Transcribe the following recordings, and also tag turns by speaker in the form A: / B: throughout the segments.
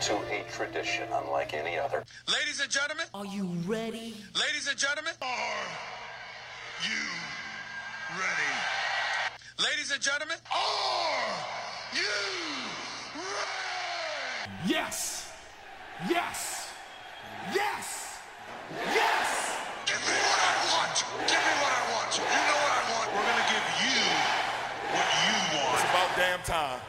A: to a tradition unlike any other.
B: Ladies and gentlemen,
C: Are you ready?
B: ladies and gentlemen,
D: Are you ready?
B: ladies and gentlemen,
D: Are you ready?
E: Yes! Yes! Yes! Yes!
D: Give me what I want. Give me what I want. You know what I want. We're gonna give you what you want.
E: It's about damn time.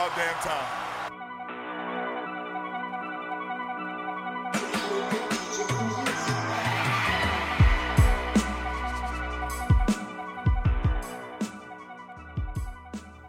E: Damn time.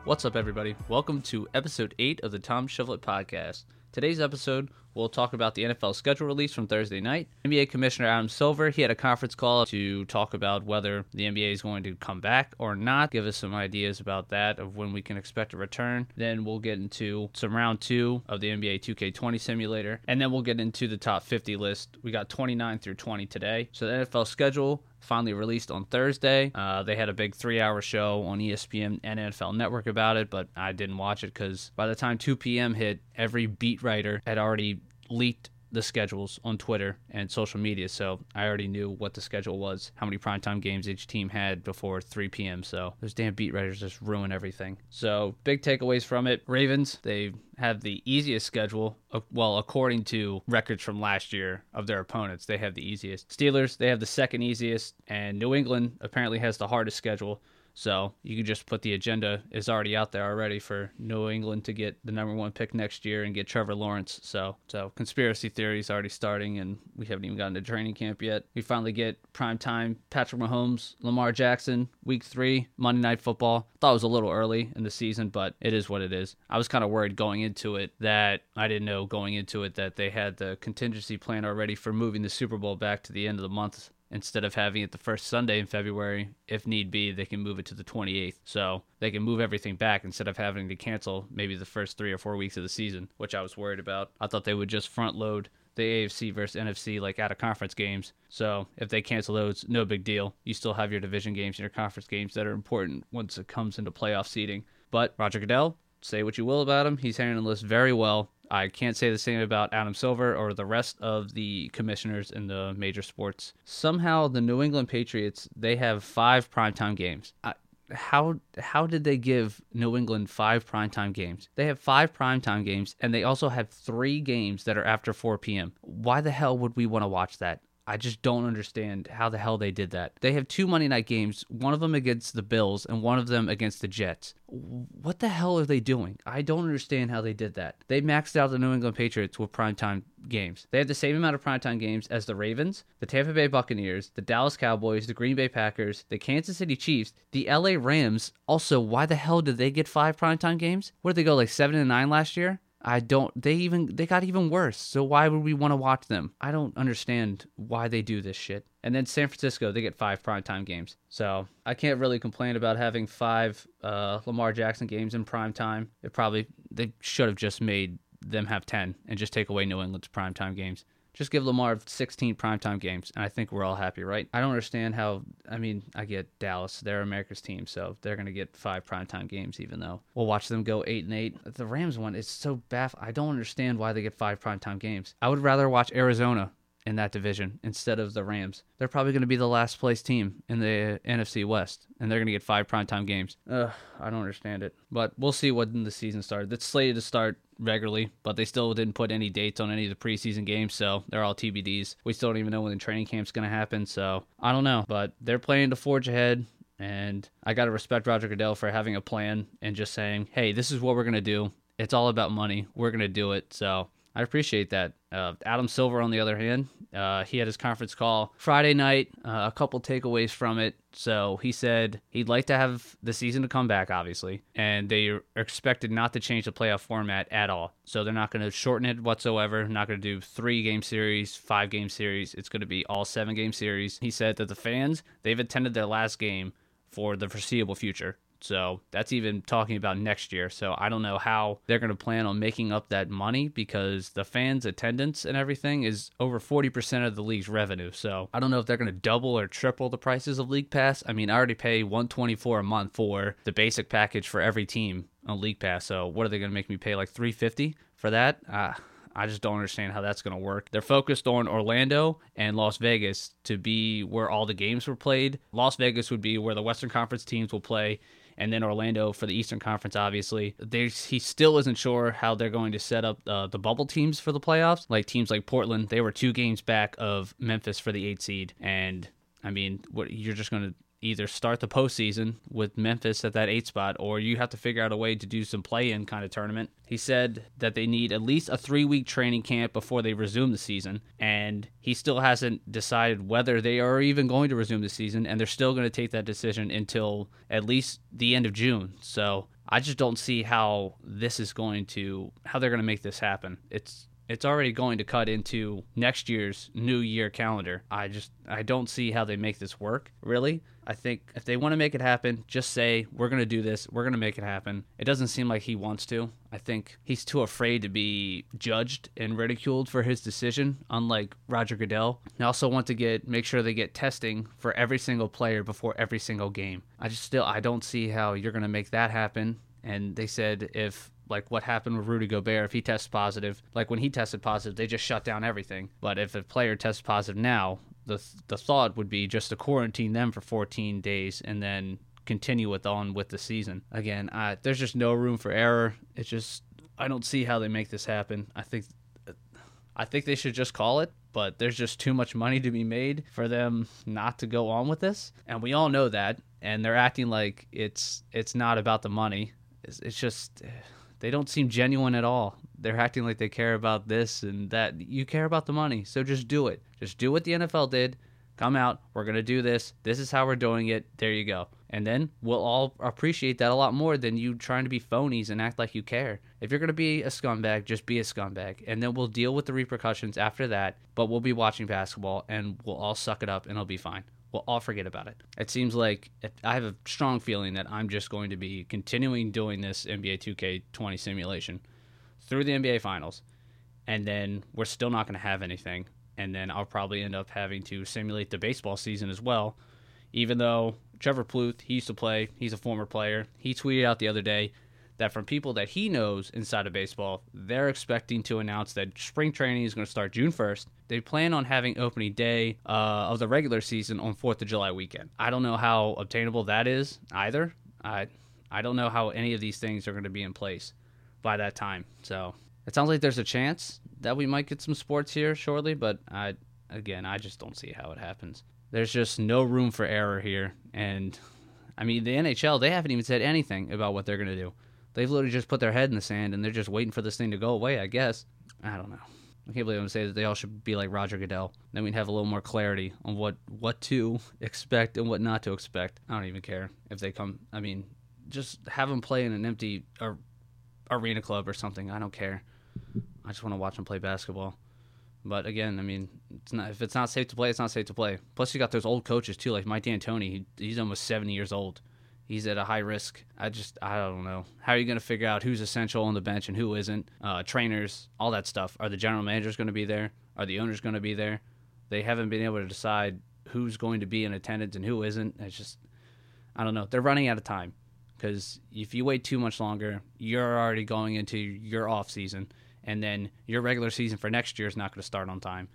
F: What's up, everybody? Welcome to episode 8 of the Tom Shifflett Podcast. Today's episode, we'll talk about the NFL schedule release from Thursday night. NBA Commissioner Adam Silver, he had a conference call to talk about whether the NBA is going to come back or not, give us some ideas about that, of when we can expect a return. Then we'll get into some round two of the NBA 2K20 simulator, and then we'll get into the top 50 list. We got 29 through 20 today. So the NFL schedule, finally released on Thursday. Uh, they had a big three hour show on ESPN and NFL Network about it, but I didn't watch it because by the time 2 p.m. hit, every beat writer had already leaked the schedules on Twitter and social media. So I already knew what the schedule was, how many primetime games each team had before 3 p.m. So those damn beat writers just ruin everything. So big takeaways from it Ravens, they have the easiest schedule. uh, Well, according to records from last year of their opponents, they have the easiest. Steelers, they have the second easiest. And New England apparently has the hardest schedule. So you can just put the agenda is already out there already for New England to get the number one pick next year and get Trevor Lawrence. So so conspiracy theories already starting and we haven't even gotten to training camp yet. We finally get prime time Patrick Mahomes, Lamar Jackson, week three, Monday night football. Thought it was a little early in the season, but it is what it is. I was kind of worried going into it that I didn't know going into it that they had the contingency plan already for moving the Super Bowl back to the end of the month instead of having it the first Sunday in February, if need be, they can move it to the 28th. So they can move everything back instead of having to cancel maybe the first three or four weeks of the season, which I was worried about. I thought they would just front load the AFC versus NFC like out of conference games. So if they cancel those, no big deal. You still have your division games and your conference games that are important once it comes into playoff seeding. But Roger Goodell, say what you will about him, he's handling this very well. I can't say the same about Adam Silver or the rest of the commissioners in the major sports. Somehow, the New England Patriots they have five primetime games. I, how how did they give New England five primetime games? They have five primetime games, and they also have three games that are after 4 p.m. Why the hell would we want to watch that? I just don't understand how the hell they did that. They have two Monday night games, one of them against the Bills and one of them against the Jets. What the hell are they doing? I don't understand how they did that. They maxed out the New England Patriots with primetime games. They have the same amount of primetime games as the Ravens, the Tampa Bay Buccaneers, the Dallas Cowboys, the Green Bay Packers, the Kansas City Chiefs, the LA Rams. Also, why the hell did they get five primetime games? Where did they go, like 7 and 9 last year? I don't they even they got even worse. So why would we want to watch them? I don't understand why they do this shit. And then San Francisco, they get five primetime games. So I can't really complain about having five uh, Lamar Jackson games in prime time. It probably they should have just made them have ten and just take away New England's primetime games. Just give Lamar 16 primetime games, and I think we're all happy, right? I don't understand how. I mean, I get Dallas; they're America's team, so they're gonna get five primetime games, even though we'll watch them go eight and eight. The Rams one is so baff. I don't understand why they get five primetime games. I would rather watch Arizona in that division instead of the Rams. They're probably going to be the last place team in the NFC West, and they're going to get five primetime games. Ugh, I don't understand it. But we'll see when the season starts. It's slated to start regularly, but they still didn't put any dates on any of the preseason games, so they're all TBDs. We still don't even know when the training camp's going to happen, so I don't know. But they're planning to forge ahead. And I got to respect Roger Goodell for having a plan and just saying, hey, this is what we're going to do. It's all about money. We're going to do it. So I appreciate that. Uh, Adam Silver, on the other hand, uh, he had his conference call Friday night. Uh, a couple takeaways from it. So he said he'd like to have the season to come back, obviously, and they are expected not to change the playoff format at all. So they're not going to shorten it whatsoever. Not going to do three game series, five game series. It's going to be all seven game series. He said that the fans they've attended their last game for the foreseeable future. So that's even talking about next year. So I don't know how they're going to plan on making up that money because the fans' attendance and everything is over 40% of the league's revenue. So I don't know if they're going to double or triple the prices of League Pass. I mean, I already pay 124 a month for the basic package for every team on League Pass. So what are they going to make me pay like 350 for that? Uh, I just don't understand how that's going to work. They're focused on Orlando and Las Vegas to be where all the games were played. Las Vegas would be where the Western Conference teams will play, and then Orlando for the Eastern Conference, obviously. There's, he still isn't sure how they're going to set up uh, the bubble teams for the playoffs. Like teams like Portland, they were two games back of Memphis for the eight seed, and I mean, what you're just going to either start the postseason with Memphis at that eight spot, or you have to figure out a way to do some play-in kind of tournament. He said that they need at least a three-week training camp before they resume the season, and he still hasn't decided whether they are even going to resume the season, and they're still going to take that decision until at least the end of June. So I just don't see how this is going to how they're going to make this happen. It's it's already going to cut into next year's new year calendar. I just I don't see how they make this work, really. I think if they want to make it happen, just say we're going to do this, we're going to make it happen. It doesn't seem like he wants to. I think he's too afraid to be judged and ridiculed for his decision, unlike Roger Goodell. They also want to get make sure they get testing for every single player before every single game. I just still I don't see how you're going to make that happen. And they said if like what happened with Rudy Gobert if he tests positive. Like when he tested positive, they just shut down everything. But if a player tests positive now, the the thought would be just to quarantine them for 14 days and then continue with on with the season. Again, I, there's just no room for error. It's just I don't see how they make this happen. I think I think they should just call it, but there's just too much money to be made for them not to go on with this, and we all know that. And they're acting like it's it's not about the money. It's, it's just eh. They don't seem genuine at all. They're acting like they care about this and that. You care about the money, so just do it. Just do what the NFL did. Come out. We're to do this. This is how we're doing it. There you go. And then we'll all appreciate that a lot more than you trying to be phonies and act like you care. If you're going to be a scumbag, just be a scumbag. And then we'll deal with the repercussions after that. But we'll be watching basketball and we'll all suck it up and it'll be fine we'll all forget about it. It seems like I have a strong feeling that I'm just going to be continuing doing this NBA 2K20 simulation through the NBA Finals, and then we're still not going to have anything. And then I'll probably end up having to simulate the baseball season as well. Even though Trevor Plouffe, he used to play, he's a former player. He tweeted out the other day that from people that he knows inside of baseball, they're expecting to announce that spring training is going to start June 1st. They plan on having opening day uh, of the regular season on 4th of July weekend. I don't know how obtainable that is either. I I don't know how any of these things are going to be in place by that time. So it sounds like there's a chance that we might get some sports here shortly, but I again I just don't see how it happens. There's just no room for error here, and I mean the NHL they haven't even said anything about what they're going to do. They've literally just put their head in the sand and they're just waiting for this thing to go away, I guess. I don't know. I can't believe I'm say that they all should be like Roger Goodell. Then we'd have a little more clarity on what what to expect and what not to expect. I don't even care if they come. I mean, just have them play in an empty or, arena club or something. I don't care. I just want to watch them play basketball. But again, I mean, it's not if it's not safe to play, it's not safe to play. Plus, you got those old coaches too, like Mike D'Antoni. He, he's almost seventy years old he's at a high risk. I just I don't know. How are you going to figure out who's essential on the bench and who isn't? Uh, trainers, all that stuff. Are the general managers going to be there? Are the owners going to be there? They haven't been able to decide who's going to be in attendance and who isn't. It's just I don't know. They're running out of time because if you wait too much longer, you're already going into your off season, and then your regular season for next year is not going to start on time.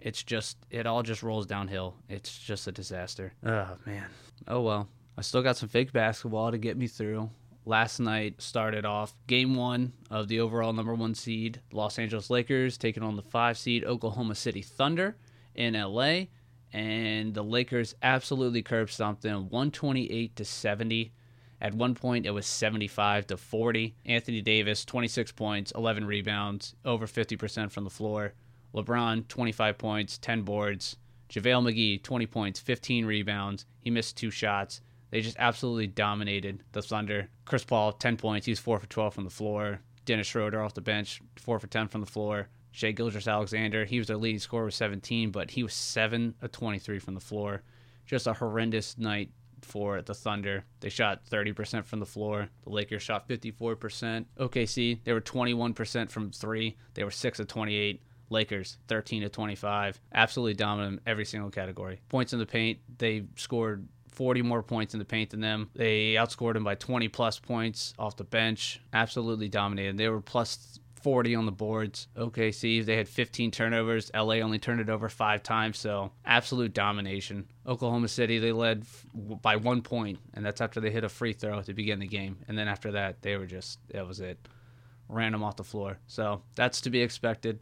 F: It's just it all just rolls downhill. It's just a disaster. Oh man. Oh well. I still got some fake basketball to get me through. Last night started off game one of the overall number one seed Los Angeles Lakers taking on the five seed Oklahoma City Thunder in LA. And the Lakers absolutely curb stomped them 128 to 70. At one point, it was 75 to 40. Anthony Davis, 26 points, 11 rebounds, over 50% from the floor. LeBron, 25 points, 10 boards. JaVale McGee, 20 points, 15 rebounds. He missed two shots. They just absolutely dominated the Thunder. Chris Paul, 10 points. He's 4 for 12 from the floor. Dennis Schroeder off the bench, 4 for 10 from the floor. Shai Gilgeous-Alexander, he was their leading scorer with 17, but he was 7 of 23 from the floor. Just a horrendous night for the Thunder. They shot 30% from the floor. The Lakers shot 54%. OKC, they were 21% from 3. They were 6 of 28. Lakers 13 to 25. Absolutely dominant in every single category. Points in the paint, they scored 40 more points in the paint than them. They outscored them by 20 plus points off the bench. Absolutely dominated. They were plus 40 on the boards. OKC, they had 15 turnovers. LA only turned it over five times, so absolute domination. Oklahoma City, they led by one point, and that's after they hit a free throw to begin the game. And then after that, they were just, that was it. Ran them off the floor. So that's to be expected.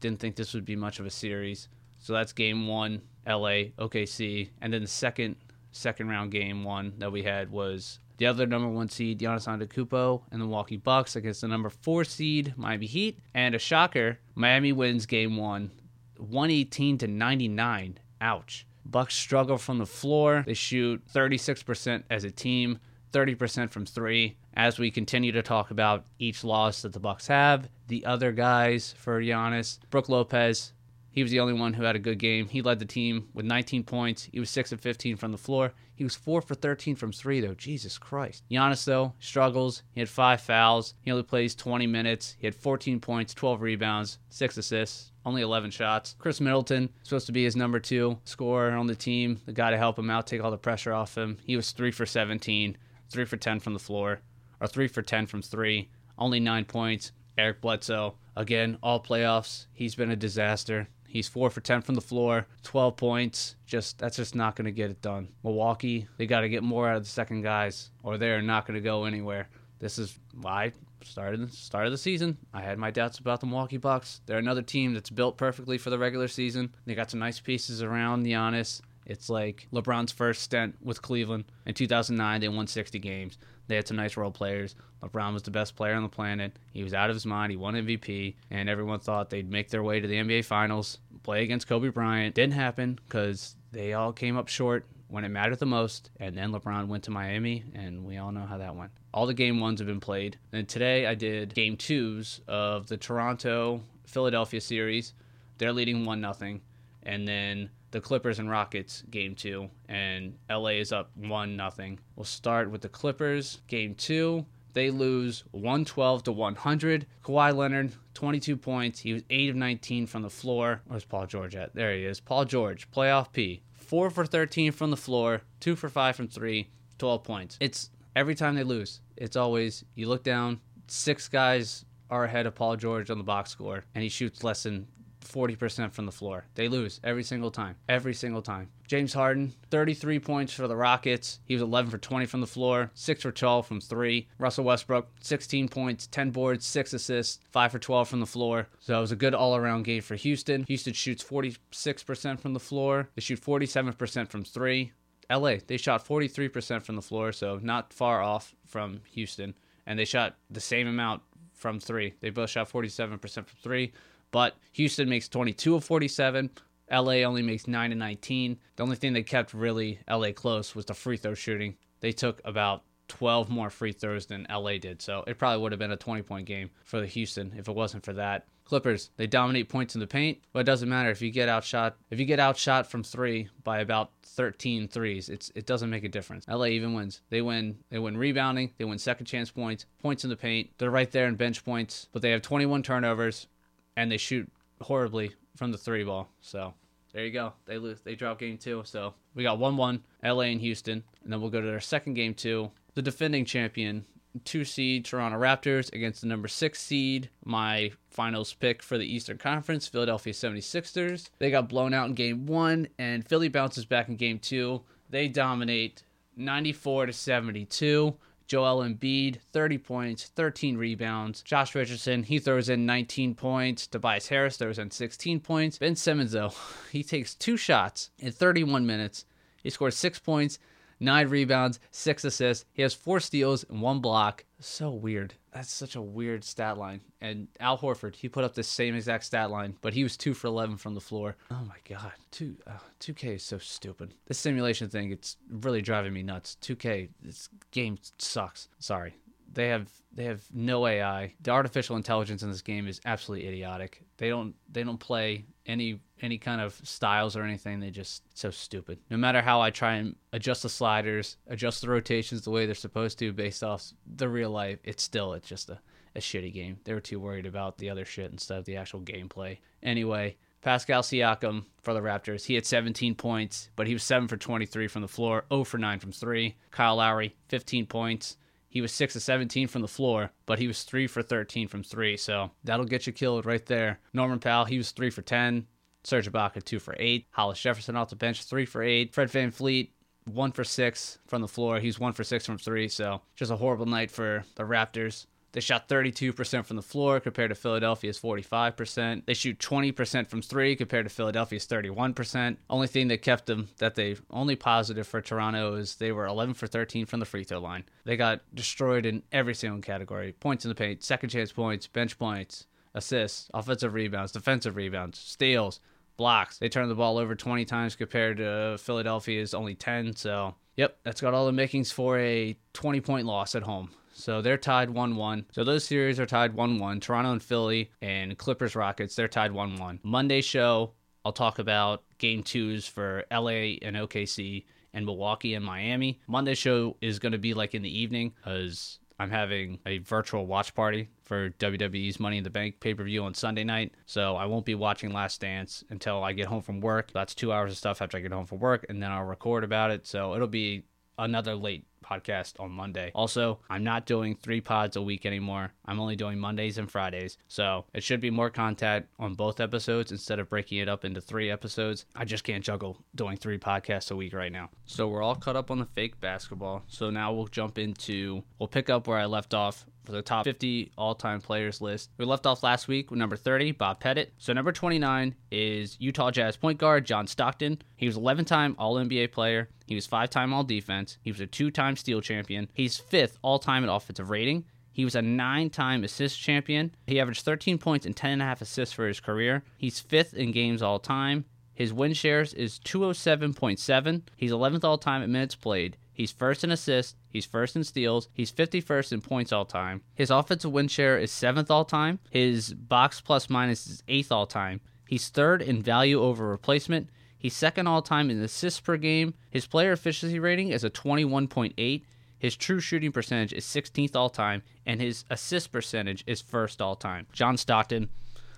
F: Didn't think this would be much of a series. So that's game one, LA, OKC. And then the second second round game one that we had was the other number one seed, Giannis Antetokounmpo, and the Milwaukee Bucks against the number four seed, Miami Heat. And a shocker, Miami wins game one, 118 to 99. Ouch. Bucks struggle from the floor. They shoot 36% as a team, 30% from three. As we continue to talk about each loss that the Bucks have, the other guys for Giannis, Brook Lopez, he was the only one who had a good game. He led the team with 19 points. He was 6 of 15 from the floor. He was 4 for 13 from 3, though. Jesus Christ. Giannis, though, struggles. He had 5 fouls. He only plays 20 minutes. He had 14 points, 12 rebounds, 6 assists, only 11 shots. Khris Middleton, supposed to be his number two scorer on the team, the guy to help him out, take all the pressure off him. He was 3 for 17, 3 for 10 from the floor, or 3 for 10 from 3, only 9 points. Eric Bledsoe, again, all playoffs. He's been a disaster. He's four for ten from the floor, 12 points. Just that's just not going to get it done. Milwaukee, they got to get more out of the second guys, or they're not going to go anywhere. This is why started start of the season. I had my doubts about the Milwaukee Bucks. They're another team that's built perfectly for the regular season. They got some nice pieces around Giannis. It's like LeBron's first stint with Cleveland. In 2009, they won 60 games. They had some nice role players. LeBron was the best player on the planet. He was out of his mind. He won MVP, and everyone thought they'd make their way to the NBA Finals, play against Kobe Bryant. Didn't happen because they all came up short when it mattered the most. And then LeBron went to Miami, and we all know how that went. All the game ones have been played. And today I did game twos of the Toronto Philadelphia series. They're leading 1 0. And then the Clippers and Rockets game two, and LA is up one nothing. We'll start with the Clippers game two. They lose 112 to 100. Kawhi Leonard, 22 points. He was 8 of 19 from the floor. Where's Paul George at? There he is. Paul George, playoff P. 4 for 13 from the floor, 2 for 5 from 3, 12 points. It's every time they lose, it's always you look down, six guys are ahead of Paul George on the box score, and he shoots less than 40% from the floor. They lose every single time. Every single time. James Harden, 33 points for the Rockets. He was 11 for 20 from the floor, 6 for 12 from 3. Russell Westbrook, 16 points, 10 boards, 6 assists, 5 for 12 from the floor. So it was a good all around game for Houston. Houston shoots 46% from the floor, they shoot 47% from 3. LA, they shot 43% from the floor, so not far off from Houston. And they shot the same amount from 3. They both shot 47% from 3. But Houston makes 22 of 47. LA only makes 9 of 19. The only thing that kept really LA close was the free throw shooting. They took about 12 more free throws than LA did. So it probably would have been a 20 point game for the Houston if it wasn't for that. Clippers, they dominate points in the paint, but it doesn't matter if you get outshot. If you get outshot from 3 by about 13 threes, it's it doesn't make a difference. LA even wins. They win they win rebounding, they win second chance points, points in the paint. They're right there in bench points, but they have 21 turnovers and they shoot horribly from the three ball. So there you go. They lose. They drop game two. So we got one one LA and Houston, and then we'll go to their second game two. The defending champion, two seed Toronto Raptors against the number six seed. My finals pick for the Eastern Conference, Philadelphia 76ers. They got blown out in game one, and Philly bounces back in game two. They dominate 94 to 72. Joel Embiid, 30 points, 13 rebounds. Josh Richardson, he throws in 19 points. Tobias Harris throws in 16 points. Ben Simmons, though, he takes two shots in 31 minutes. He scores six points, nine rebounds, six assists. He has four steals and one block. So weird. That's such a weird stat line. And Al Horford, he put up the same exact stat line, but he was two for 11 from the floor. Oh my God. Two, uh, 2K is so stupid. This simulation thing, it's really driving me nuts. 2K, this game sucks. Sorry. They have they have no AI. The artificial intelligence in this game is absolutely idiotic. They don't they don't play any any kind of styles or anything. They just so stupid. No matter how I try and adjust the sliders, adjust the rotations the way they're supposed to based off the real life, it's still it's just a, a shitty game. They were too worried about the other shit instead of the actual gameplay. Anyway, Pascal Siakam for the Raptors. He had 17 points, but he was 7 for 23 from the floor, 0 for 9 from 3. Kyle Lowry, 15 points. He was 6 of 17 from the floor, but he was 3 for 13 from 3. So that'll get you killed right there. Norman Powell, he was 3 for 10. Serge Ibaka, 2 for 8. Hollis Jefferson off the bench, 3 for 8. Fred VanVleet, one for six from the floor. He's one for six from three. So just a horrible night for the Raptors. They shot 32% from the floor compared to Philadelphia's 45%. They shoot 20% from three compared to Philadelphia's 31%. Only thing that kept them, that they only positive for Toronto is they were 11 for 13 from the free throw line. They got destroyed in every single category points in the paint, second chance points, bench points, assists, offensive rebounds, defensive rebounds, steals, blocks. They turned the ball over 20 times compared to Philadelphia's only 10. So, yep, that's got all the makings for a 20 point loss at home. So they're tied 1 1. So those series are tied 1 1. Toronto and Philly and Clippers Rockets, they're tied 1 1. Monday show, I'll talk about game twos for LA and OKC and Milwaukee and Miami. Monday show is going to be like in the evening because I'm having a virtual watch party for WWE's Money in the Bank pay per view on Sunday night. So I won't be watching Last Dance until I get home from work. That's two hours of stuff after I get home from work, and then I'll record about it. So it'll be another late podcast on Monday. Also, I'm not doing three pods a week anymore. I'm only doing Mondays and Fridays. So it should be more content on both episodes instead of breaking it up into three episodes. I just can't juggle doing three podcasts a week right now. So we're all caught up on the fake basketball. So now we'll jump into, we'll pick up where I left off for the top 50 all time players list. We left off last week with number 30, Bob Pettit. So number 29 is Utah Jazz point guard John Stockton. He was 11 time All NBA player. He was five time All Defense. He was a two time steal champion. He's fifth all time in offensive rating. He was a nine time assist champion. He averaged 13 points and 10.5 assists for his career. He's fifth in games all time. His win shares is 207.7. He's 11th all time in minutes played. He's first in assists. He's first in steals. He's 51st in points all time. His offensive win share is seventh all time. His box plus minus is eighth all time. He's third in value over replacement. He's second all time in assists per game. His player efficiency rating is a 21.8. His true shooting percentage is 16th all time, and his assist percentage is first all time. John Stockton,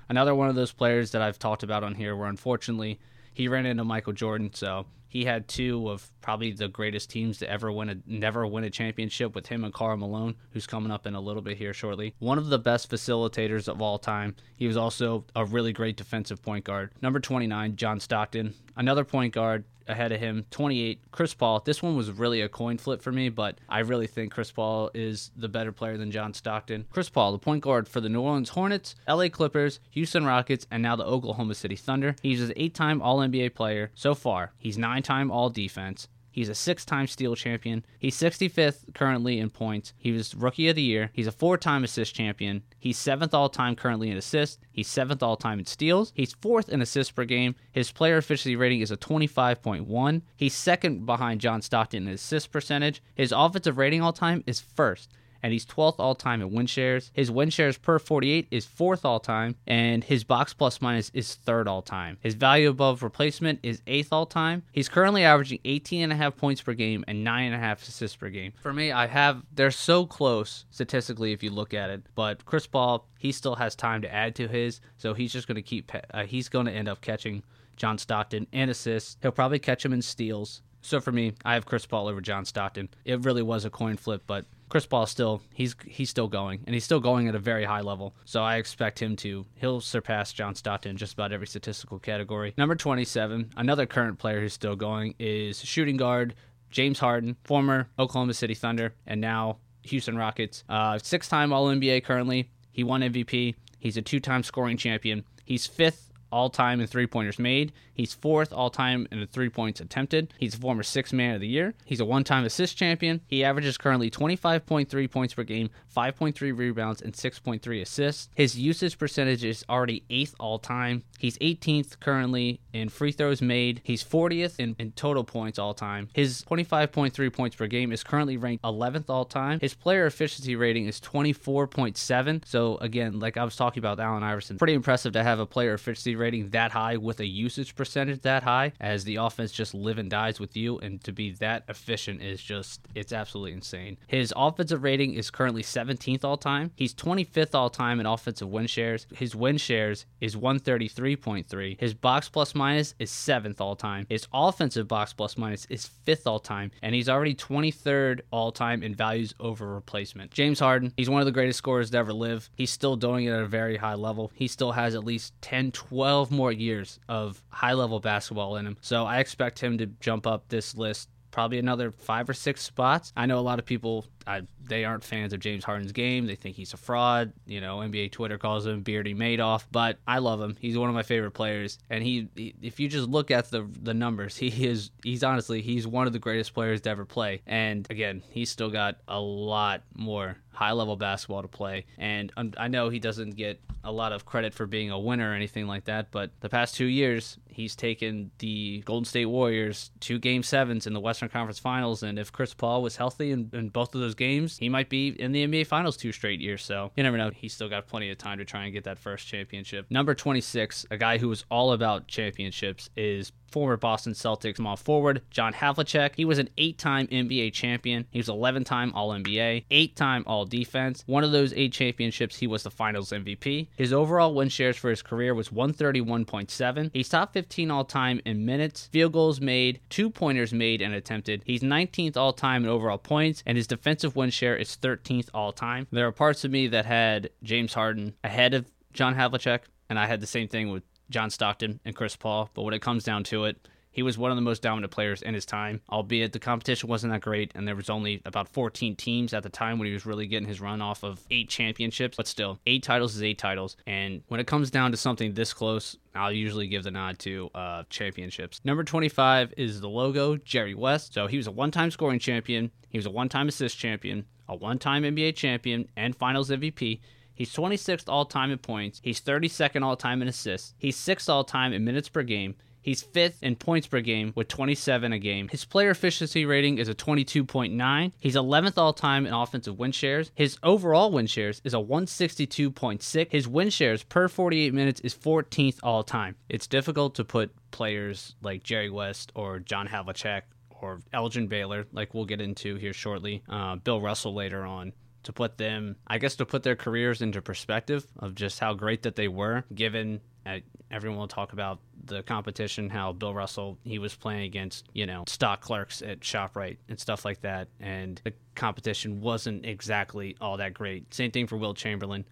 F: another one of those players that I've talked about on here, where unfortunately he ran into Michael Jordan, so he had two of probably the greatest teams to ever win a never win a championship with him and Karl Malone, who's coming up in a little bit here shortly. One of the best facilitators of all time. He was also a really great defensive point guard. Number 29, John Stockton, another point guard ahead of him, 28, Chris Paul. This one was really a coin flip for me, but I really think Chris Paul is the better player than John Stockton. Chris Paul, the point guard for the New Orleans Hornets, LA Clippers, Houston Rockets, and now the Oklahoma City Thunder. He's an eight time All NBA player so far. He's nine time All Defense. He's a six time steal champion. He's 65th currently in points. He was rookie of the year. He's a four time assist champion. He's seventh all time currently in assists. He's seventh all time in steals. He's fourth in assists per game. His player efficiency rating is a 25.1. He's second behind John Stockton in assist percentage. His offensive rating all time is first and he's 12th all time in win shares. His win shares per 48 is 4th all time, and his box plus minus is 3rd all time. His value above replacement is 8th all time. He's currently averaging 18.5 points per game and 9.5 assists per game. For me, I have, they're so close statistically if you look at it, but Chris Paul, he still has time to add to his, so he's just going to keep, uh, he's going to end up catching John Stockton and assists. He'll probably catch him in steals. So for me, I have Chris Paul over John Stockton. It really was a coin flip, but Chris Paul still he's he's still going and he's still going at a very high level. So I expect him to he'll surpass John Stockton in just about every statistical category. Number 27, another current player who's still going is shooting guard James Harden, former Oklahoma City Thunder and now Houston Rockets. Uh, six-time All NBA currently. He won MVP. He's a two-time scoring champion. He's fifth all time in three pointers made. He's fourth all time in three points attempted. He's a former six man of the year. He's a one time assist champion. He averages currently 25.3 points per game, 5.3 rebounds, and 6.3 assists. His usage percentage is already eighth all time. He's 18th currently in free throws made. He's 40th in, in total points all time. His 25.3 points per game is currently ranked 11th all time. His player efficiency rating is 24.7. So, again, like I was talking about Allen Iverson, pretty impressive to have a player efficiency rating rating that high with a usage percentage that high, as the offense just live and dies with you, and to be that efficient is just it's absolutely insane. His offensive rating is currently 17th all time. He's 25th all time in offensive win shares. His win shares is 133.3. His box plus minus is seventh all time. His offensive box plus minus is fifth all time, and he's already 23rd all time in values over replacement. James Harden, he's one of the greatest scorers to ever live. He's still doing it at a very high level. He still has at least 10, 12 more years of high level basketball in him. So I expect him to jump up this list probably another five or six spots. I know a lot of people I, they aren't fans of James Harden's game. They think he's a fraud. You know, NBA Twitter calls him Beardy Madoff, but I love him. He's one of my favorite players, and he, he, if you just look at the the numbers, he is he's honestly he's one of the greatest players to ever play. And again, he's still got a lot more high level basketball to play. And I know he doesn't get a lot of credit for being a winner or anything like that, but the past two years, he's taken the Golden State Warriors to game sevens in the Western Conference Finals. And if Chris Paul was healthy in both of those games, he might be in the NBA Finals two straight years. So you never know. He's still got plenty of time to try and get that first championship. Number 26, a guy who was all about championships, is former Boston Celtics small forward John Havlicek. He was an eight-time NBA champion. He was 11-time All-NBA, eight-time All-Defense. One of those eight championships, he was the Finals MVP. His overall win shares for his career was 131.7. He's top 15 all-time in minutes, field goals made, two-pointers made and attempted. He's 19th all-time in overall points, and his defensive win share is 13th all-time. There are parts of me that had James Harden ahead of John Havlicek, and I had the same thing with John Stockton and Chris Paul, but when it comes down to it, he was one of the most dominant players in his time, albeit the competition wasn't that great, and there was only about 14 teams at the time when he was really getting his run off of eight championships. But still, eight titles is eight titles, and when it comes down to something this close, I'll usually give the nod to uh, championships. Number 25 is the logo, Jerry West. So he was a one-time scoring champion, he was a one-time assist champion, a one-time NBA champion, and Finals MVP. He's 26th all time in points. He's 32nd all time in assists. He's 6th all time in minutes per game. He's fifth in points per game with 27 a game. His player efficiency rating is a 22.9. He's 11th all time in offensive win shares. His overall win shares is a 162.6. His win shares per 48 minutes is 14th all time. It's difficult to put players like Jerry West or John Havlicek or Elgin Baylor, like we'll get into here shortly, uh, Bill Russell later on, to put them, I guess, to put their careers into perspective of just how great that they were, given uh, everyone will talk about the competition, how Bill Russell, he was playing against, you know, stock clerks at ShopRite and stuff like that. And the competition wasn't exactly all that great. Same thing for Wilt Chamberlain.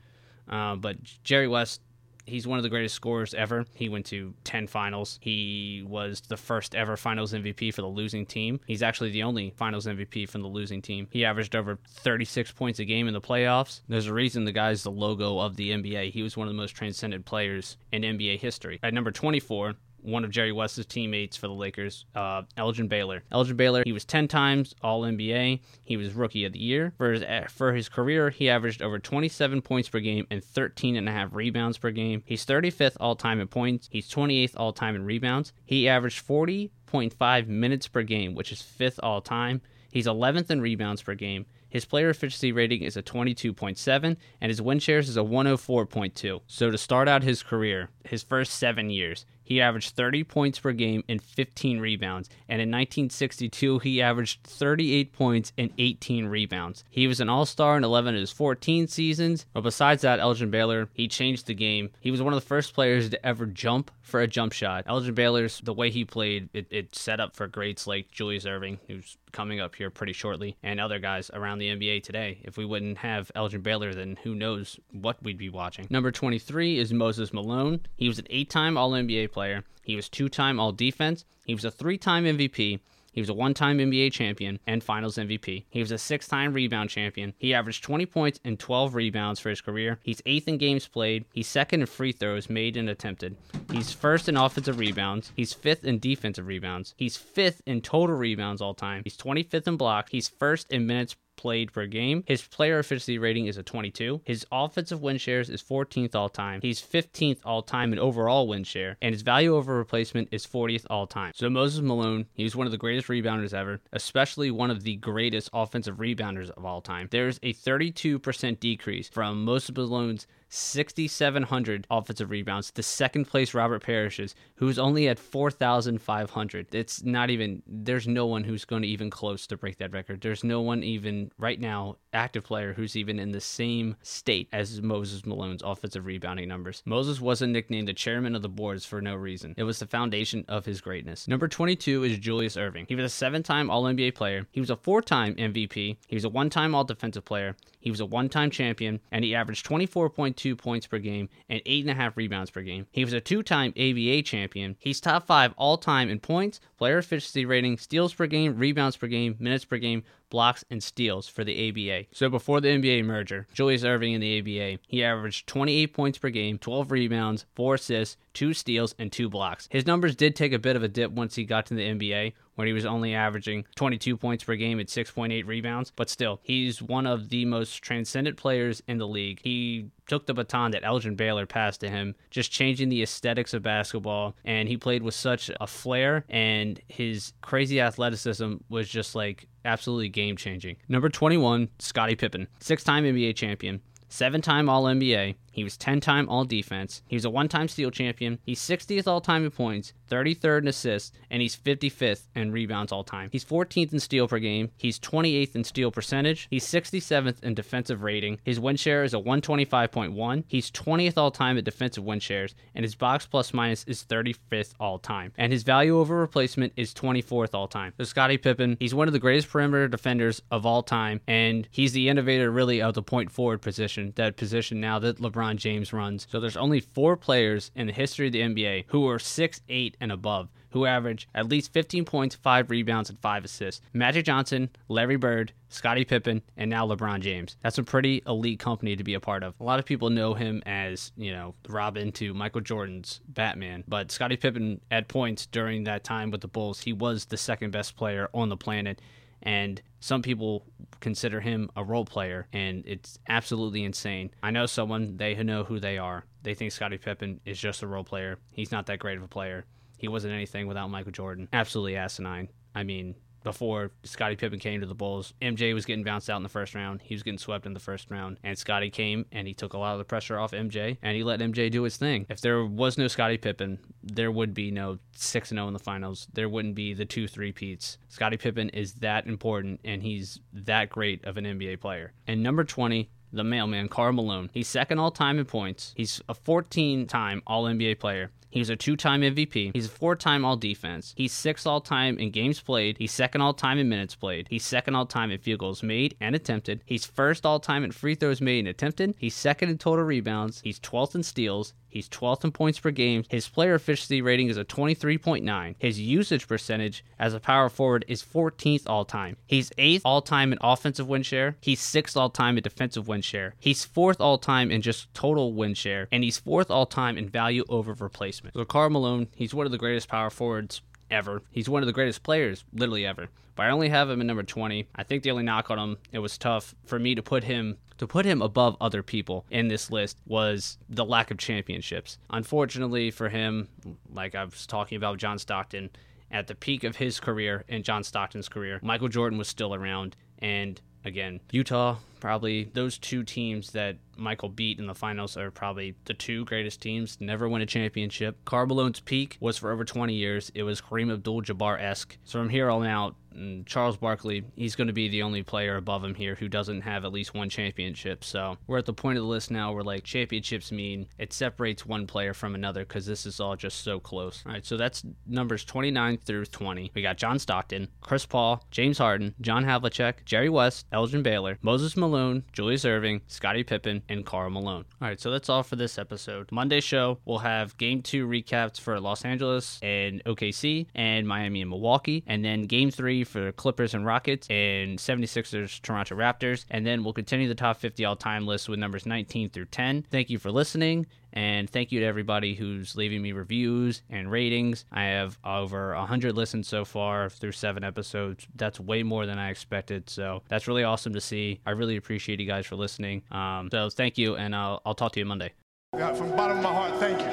F: Uh, but Jerry West He's one of the greatest scorers ever. He went to 10 finals. He was the first ever finals MVP for the losing team. He's actually the only finals MVP from the losing team. He averaged over 36 points a game in the playoffs. There's a reason the guy's the logo of the NBA. He was one of the most transcendent players in NBA history. At number 24, one of Jerry West's teammates for the Lakers, uh, Elgin Baylor. Elgin Baylor, he was 10 times All NBA. He was Rookie of the Year. For his, eh, for his career, he averaged over 27 points per game and 13 and a half rebounds per game. He's 35th all time in points. He's 28th all time in rebounds. He averaged 40.5 minutes per game, which is fifth all time. He's 11th in rebounds per game. His player efficiency rating is a 22.7, and his win shares is a 104.2. So to start out his career, his first seven years, he averaged 30 points per game and 15 rebounds. And in 1962, he averaged 38 points and 18 rebounds. He was an all star in 11 of his 14 seasons. But besides that, Elgin Baylor, he changed the game. He was one of the first players to ever jump for a jump shot. Elgin Baylor's, the way he played, it, it set up for greats like Julius Erving, who's coming up here pretty shortly, and other guys around the NBA today. If we wouldn't have Elgin Baylor, then who knows what we'd be watching. Number 23 is Moses Malone. He was an eight time All NBA player. He was two time All Defense. He was a three time MVP. He was a one time NBA champion and finals MVP. He was a six time rebound champion. He averaged 20 points and 12 rebounds for his career. He's eighth in games played. He's second in free throws made and attempted. He's first in offensive rebounds. He's fifth in defensive rebounds. He's fifth in total rebounds all time. He's 25th in blocks. He's first in minutes played per game. His player efficiency rating is a 22. His offensive win shares is 14th all time. He's 15th all time in overall win share, and his value over replacement is 40th all time. So Moses Malone, he was one of the greatest rebounders ever, especially one of the greatest offensive rebounders of all time. There's a 32% decrease from Moses Malone's 6,700 offensive rebounds to second place Robert Parish's, who's only at 4,500. It's not even, there's no one who's going to even close to break that record. There's no one even right now, active player, who's even in the same state as Moses Malone's offensive rebounding numbers. Moses wasn't nicknamed the chairman of the boards for no reason. It was the foundation of his greatness. Number 22 is Julius Erving. He was a seven time All NBA player. He was a four time MVP. He was a one time All Defensive player. He was a one time champion, and he averaged 24.2 points per game and 8.5 rebounds per game. He was a two time ABA champion. He's top five all time in points, player efficiency rating, steals per game, rebounds per game, minutes per game, blocks, and steals for the ABA. So before the NBA merger, Julius Erving in the ABA, he averaged 28 points per game, 12 rebounds, 4 assists, 2 steals, and 2 blocks. His numbers did take a bit of a dip once he got to the NBA, when he was only averaging 22 points per game at 6.8 rebounds, but still, he's one of the most transcendent players in the league. He took the baton that Elgin Baylor passed to him, just changing the aesthetics of basketball. And he played with such a flair, and his crazy athleticism was just like absolutely game changing. Number 21, Scottie Pippen, six time NBA champion. Seven time All NBA, he was 10 time All Defense. He was a one time steal champion. He's 60th all time in points, 33rd in assists, and he's 55th in rebounds all time. He's 14th in steal per game. He's 28th in steal percentage. He's 67th in defensive rating. His win share is a 125.1. He's 20th all time at defensive win shares, and his box plus minus is 35th all time. And his value over replacement is 24th all time. So Scottie Pippen, he's one of the greatest perimeter defenders of all time, and he's the innovator really of the point forward position, that position now that LeBron James runs. So there's only four players in the history of the NBA who are six eight and above who average at least 15 points, 5 rebounds, and 5 assists. Magic Johnson, Larry Bird, Scottie Pippen, and now LeBron James. That's a pretty elite company to be a part of. A lot of people know him as, you know, Robin to Michael Jordan's Batman, but Scottie Pippen at points during that time with the Bulls, he was the second best player on the planet and some people consider him a role player, and it's absolutely insane. I know someone, they know who they are. They think Scottie Pippen is just a role player. He's not that great of a player. He wasn't anything without Michael Jordan. Absolutely asinine. I mean, before Scottie Pippen came to the Bulls, MJ was getting bounced out in the first round. He was getting swept in the first round. And Scottie came and he took a lot of the pressure off MJ and he let MJ do his thing. If there was no Scottie Pippen, there would be no 6 0 in the finals. There wouldn't be the 2 3 peats. Scottie Pippen is that important and he's that great of an NBA player. And number 20, the mailman, Karl Malone. He's second all time in points. He's a 14 time All NBA player. He's a two time MVP. He's a four time All Defense. He's sixth all time in games played. He's second all time in minutes played. He's second all time in field goals made and attempted. He's first all time in free throws made and attempted. He's second in total rebounds. He's 12th in steals. He's 12th in points per game. His player efficiency rating is a 23.9. His usage percentage as a power forward is 14th all time. He's 8th all time in offensive win share. He's 6th all time in defensive win share. He's 4th all time in just total win share. And he's 4th all time in value over replacement. So, Karl Malone, he's one of the greatest power forwards ever. He's one of the greatest players, literally ever. But I only have him at number 20. I think the only knock on him, it was tough for me to put him to put him above other people in this list was the lack of championships. Unfortunately for him, like I was talking about John Stockton, at the peak of his career and John Stockton's career, Michael Jordan was still around and again, Utah probably those two teams that Michael beat in the finals are probably the two greatest teams never win a championship. Karl Malone's peak was for over 20 years. It was Kareem Abdul-Jabbar esque. So from here on out, mm, Charles Barkley, he's going to be the only player above him here who doesn't have at least one championship. So we're at the point of the list now where like championships mean it separates one player from another because this is all just so close. All right, so that's numbers 29 through 20. We got John Stockton, Chris Paul, James Harden, John Havlicek, Jerry West, Elgin Baylor, Moses Malone, Julius Erving, Scottie Pippen, and Karl Malone. All right, so that's all for this episode. Monday show, we'll have game two recaps for Los Angeles and OKC and Miami and Milwaukee, and then game three for Clippers and Rockets, and 76ers Toronto Raptors. And then we'll continue the top 50 all time list with numbers 19 through 10. Thank you for listening. And thank you to everybody who's leaving me reviews and ratings. I have over 100 listens so far through seven episodes. That's way more than I expected. So that's really awesome to see. I really appreciate you guys for listening. Um, so thank you, and I'll, I'll talk to you Monday.
E: From the bottom of my heart, thank you.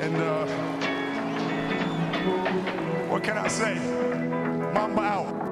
E: And uh, what can I say? Mamba out.